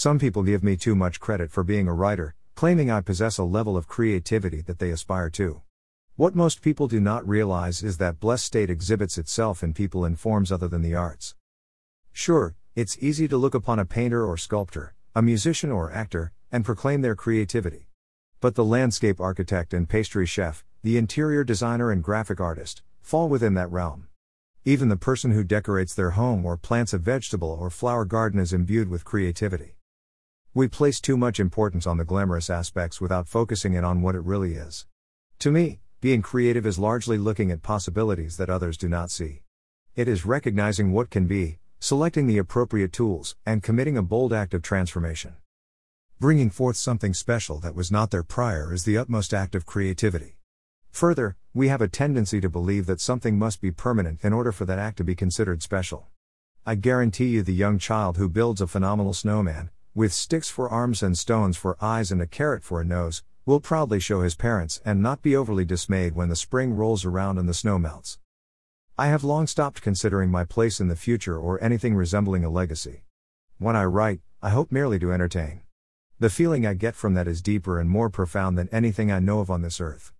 Some people give me too much credit for being a writer, claiming I possess a level of creativity that they aspire to. What most people do not realize is that blessed state exhibits itself in people in forms other than the arts. Sure, it's easy to look upon a painter or sculptor, a musician or actor, and proclaim their creativity. But the landscape architect and pastry chef, the interior designer and graphic artist, fall within that realm. Even the person who decorates their home or plants a vegetable or flower garden is imbued with creativity. We place too much importance on the glamorous aspects without focusing in on what it really is. To me, being creative is largely looking at possibilities that others do not see. It is recognizing what can be, selecting the appropriate tools, and committing a bold act of transformation. Bringing forth something special that was not there prior is the utmost act of creativity. Further, we have a tendency to believe that something must be permanent in order for that act to be considered special. I guarantee you, the young child who builds a phenomenal snowman, with sticks for arms and stones for eyes and a carrot for a nose, will proudly show his parents and not be overly dismayed when the spring rolls around and the snow melts. I have long stopped considering my place in the future or anything resembling a legacy. When I write, I hope merely to entertain. The feeling I get from that is deeper and more profound than anything I know of on this earth.